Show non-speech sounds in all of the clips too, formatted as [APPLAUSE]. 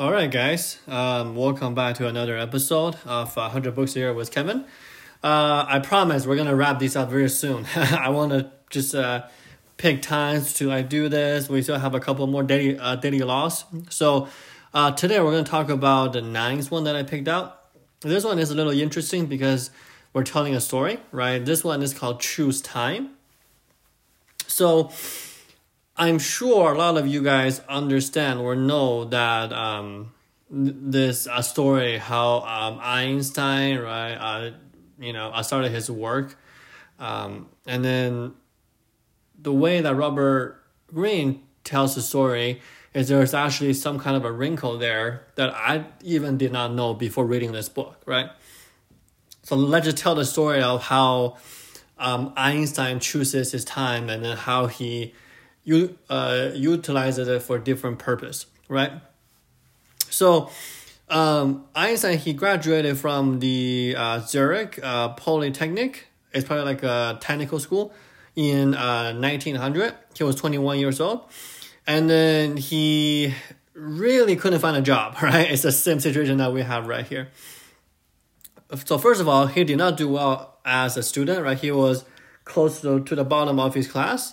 All right, guys. Um, welcome back to another episode of uh, 100 Books a Year with Kevin. Uh, I promise we're gonna wrap this up very soon. [LAUGHS] I want to just uh, pick times to like do this. We still have a couple more daily uh, daily laws. So uh, today we're gonna talk about the ninth one that I picked out. This one is a little interesting because we're telling a story, right? This one is called Choose Time. So I'm sure a lot of you guys understand or know that um, this a story how um, Einstein, right? Uh, you know, I started his work, um, and then the way that Robert Greene tells the story is there's actually some kind of a wrinkle there that I even did not know before reading this book, right? So let's just tell the story of how um, Einstein chooses his time and then how he you uh, utilizes it for different purpose, right? So um, Einstein he graduated from the uh, Zurich uh, Polytechnic. It's probably like a technical school in uh, 1900. He was 21 years old, and then he really couldn't find a job. [LAUGHS] Right, it's the same situation that we have right here. So first of all, he did not do well as a student. Right, he was close to, to the bottom of his class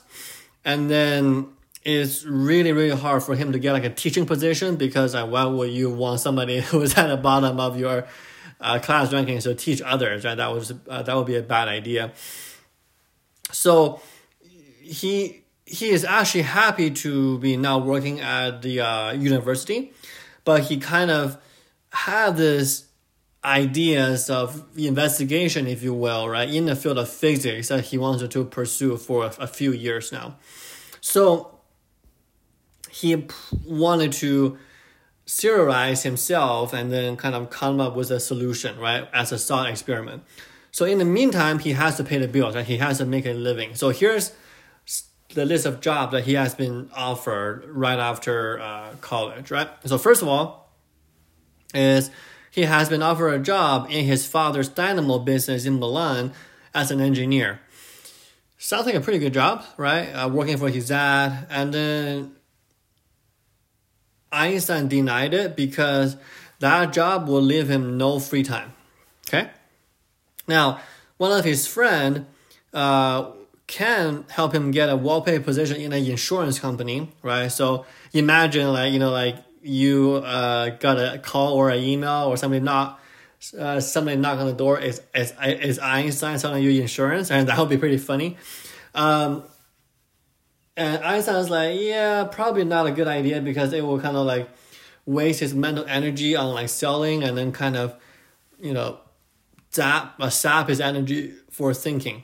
and then it's really really hard for him to get like a teaching position because uh, why would you want somebody [LAUGHS] who's at the bottom of your uh, class ranking to teach others right? That was uh, that would be a bad idea. So he he is actually happy to be now working at the uh, university but he kind of had this ideas of investigation, if you will, right, in the field of physics that he wanted to pursue for a, a few years now. So he wanted to serialize himself and then kind of come up with a solution, right, as a thought experiment. So in the meantime, he has to pay the bills, right? He has to make a living. So here's the list of jobs that he has been offered right after uh, college, right? So first of all, is he has been offered a job in his father's dynamo business in Milan as an engineer. Sounds like a pretty good job, right? Uh, working for his dad. And then Einstein denied it because that job will leave him no free time. Okay? Now, one of his friend uh, can help him get a well-paid position in an insurance company, right? So imagine like, you know, like you uh, got a call or an email or somebody knock uh, somebody knock on the door is is is Einstein selling you insurance and that would be pretty funny. Um, and Einstein's like, yeah, probably not a good idea because it will kind of like waste his mental energy on like selling and then kind of, you know, zap uh, sap his energy for thinking.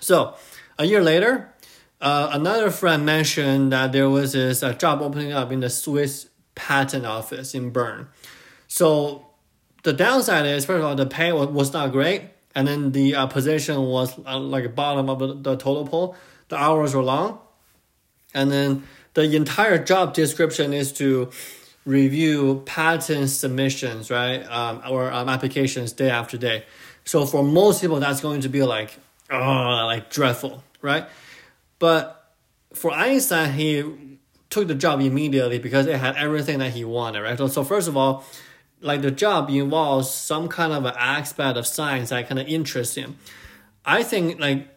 So a year later, uh, another friend mentioned that there was this uh, job opening up in the Swiss patent office in Bern. So the downside is, first of all, the pay was, not great, and then the uh, position was uh, like bottom of the total pole. The hours were long, and then the entire job description is to review patent submissions, right, um, or um, applications day after day. So for most people, that's going to be like, oh, like dreadful, right? But for Einstein, he took the job immediately because it had everything that he wanted, right? So, so first of all, like the job involves some kind of an aspect of science that kind of interests him. I think like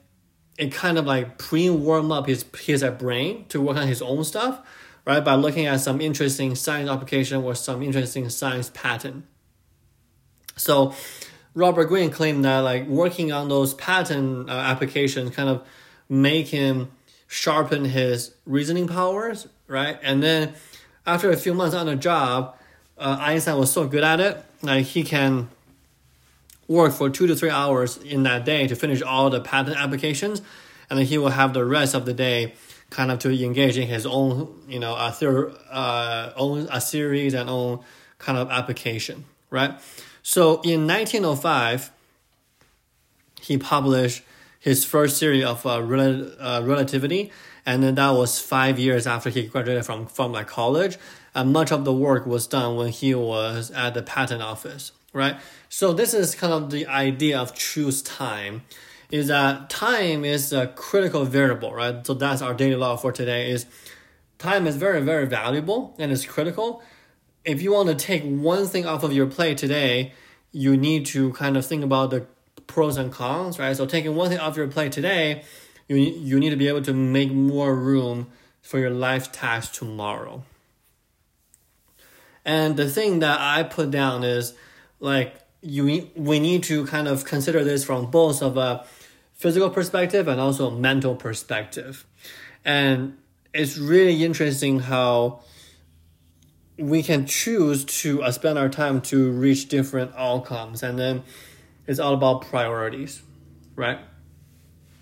it kind of like pre warm up his his brain to work on his own stuff, right? By looking at some interesting science application or some interesting science pattern. So Robert Greene claimed that like working on those patent uh, applications kind of make him sharpen his reasoning powers, right? And then after a few months on the job, uh, Einstein was so good at it, like he can work for two to three hours in that day to finish all the patent applications, and then he will have the rest of the day kind of to engage in his own, you know, a uh, own a series and own kind of application, right? So in 1905, he published his first theory of uh, rel- uh, relativity, and then that was five years after he graduated from from like college. And much of the work was done when he was at the patent office, right? So this is kind of the idea of choose time, is that time is a critical variable, right? So that's our daily law for today. Is time is very very valuable and it's critical. if you want to take one thing off of your plate today, you need to kind of think about the pros and cons, right? So taking one thing off your plate today, you you need to be able to make more room for your life tasks tomorrow. And the thing that I put down is like you we need to kind of consider this from both of a physical perspective and also a mental perspective. And it's really interesting how we can choose to uh, spend our time to reach different outcomes and then it's all about priorities right?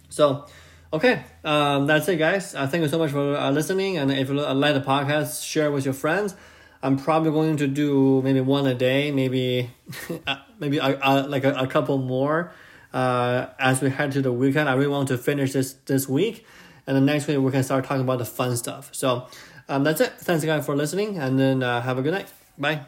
So okay um, that's it guys. Uh, thank you so much for uh, listening. And if you like the podcast share with your friends. I'm probably going to do maybe one a day maybe [LAUGHS] uh, maybe a, a, like a, a couple more uh, as we head to the weekend. I really want to finish this this week. And the next week we can start talking about the fun stuff. So um, that's it. Thanks again for listening, and then uh, have a good night. Bye.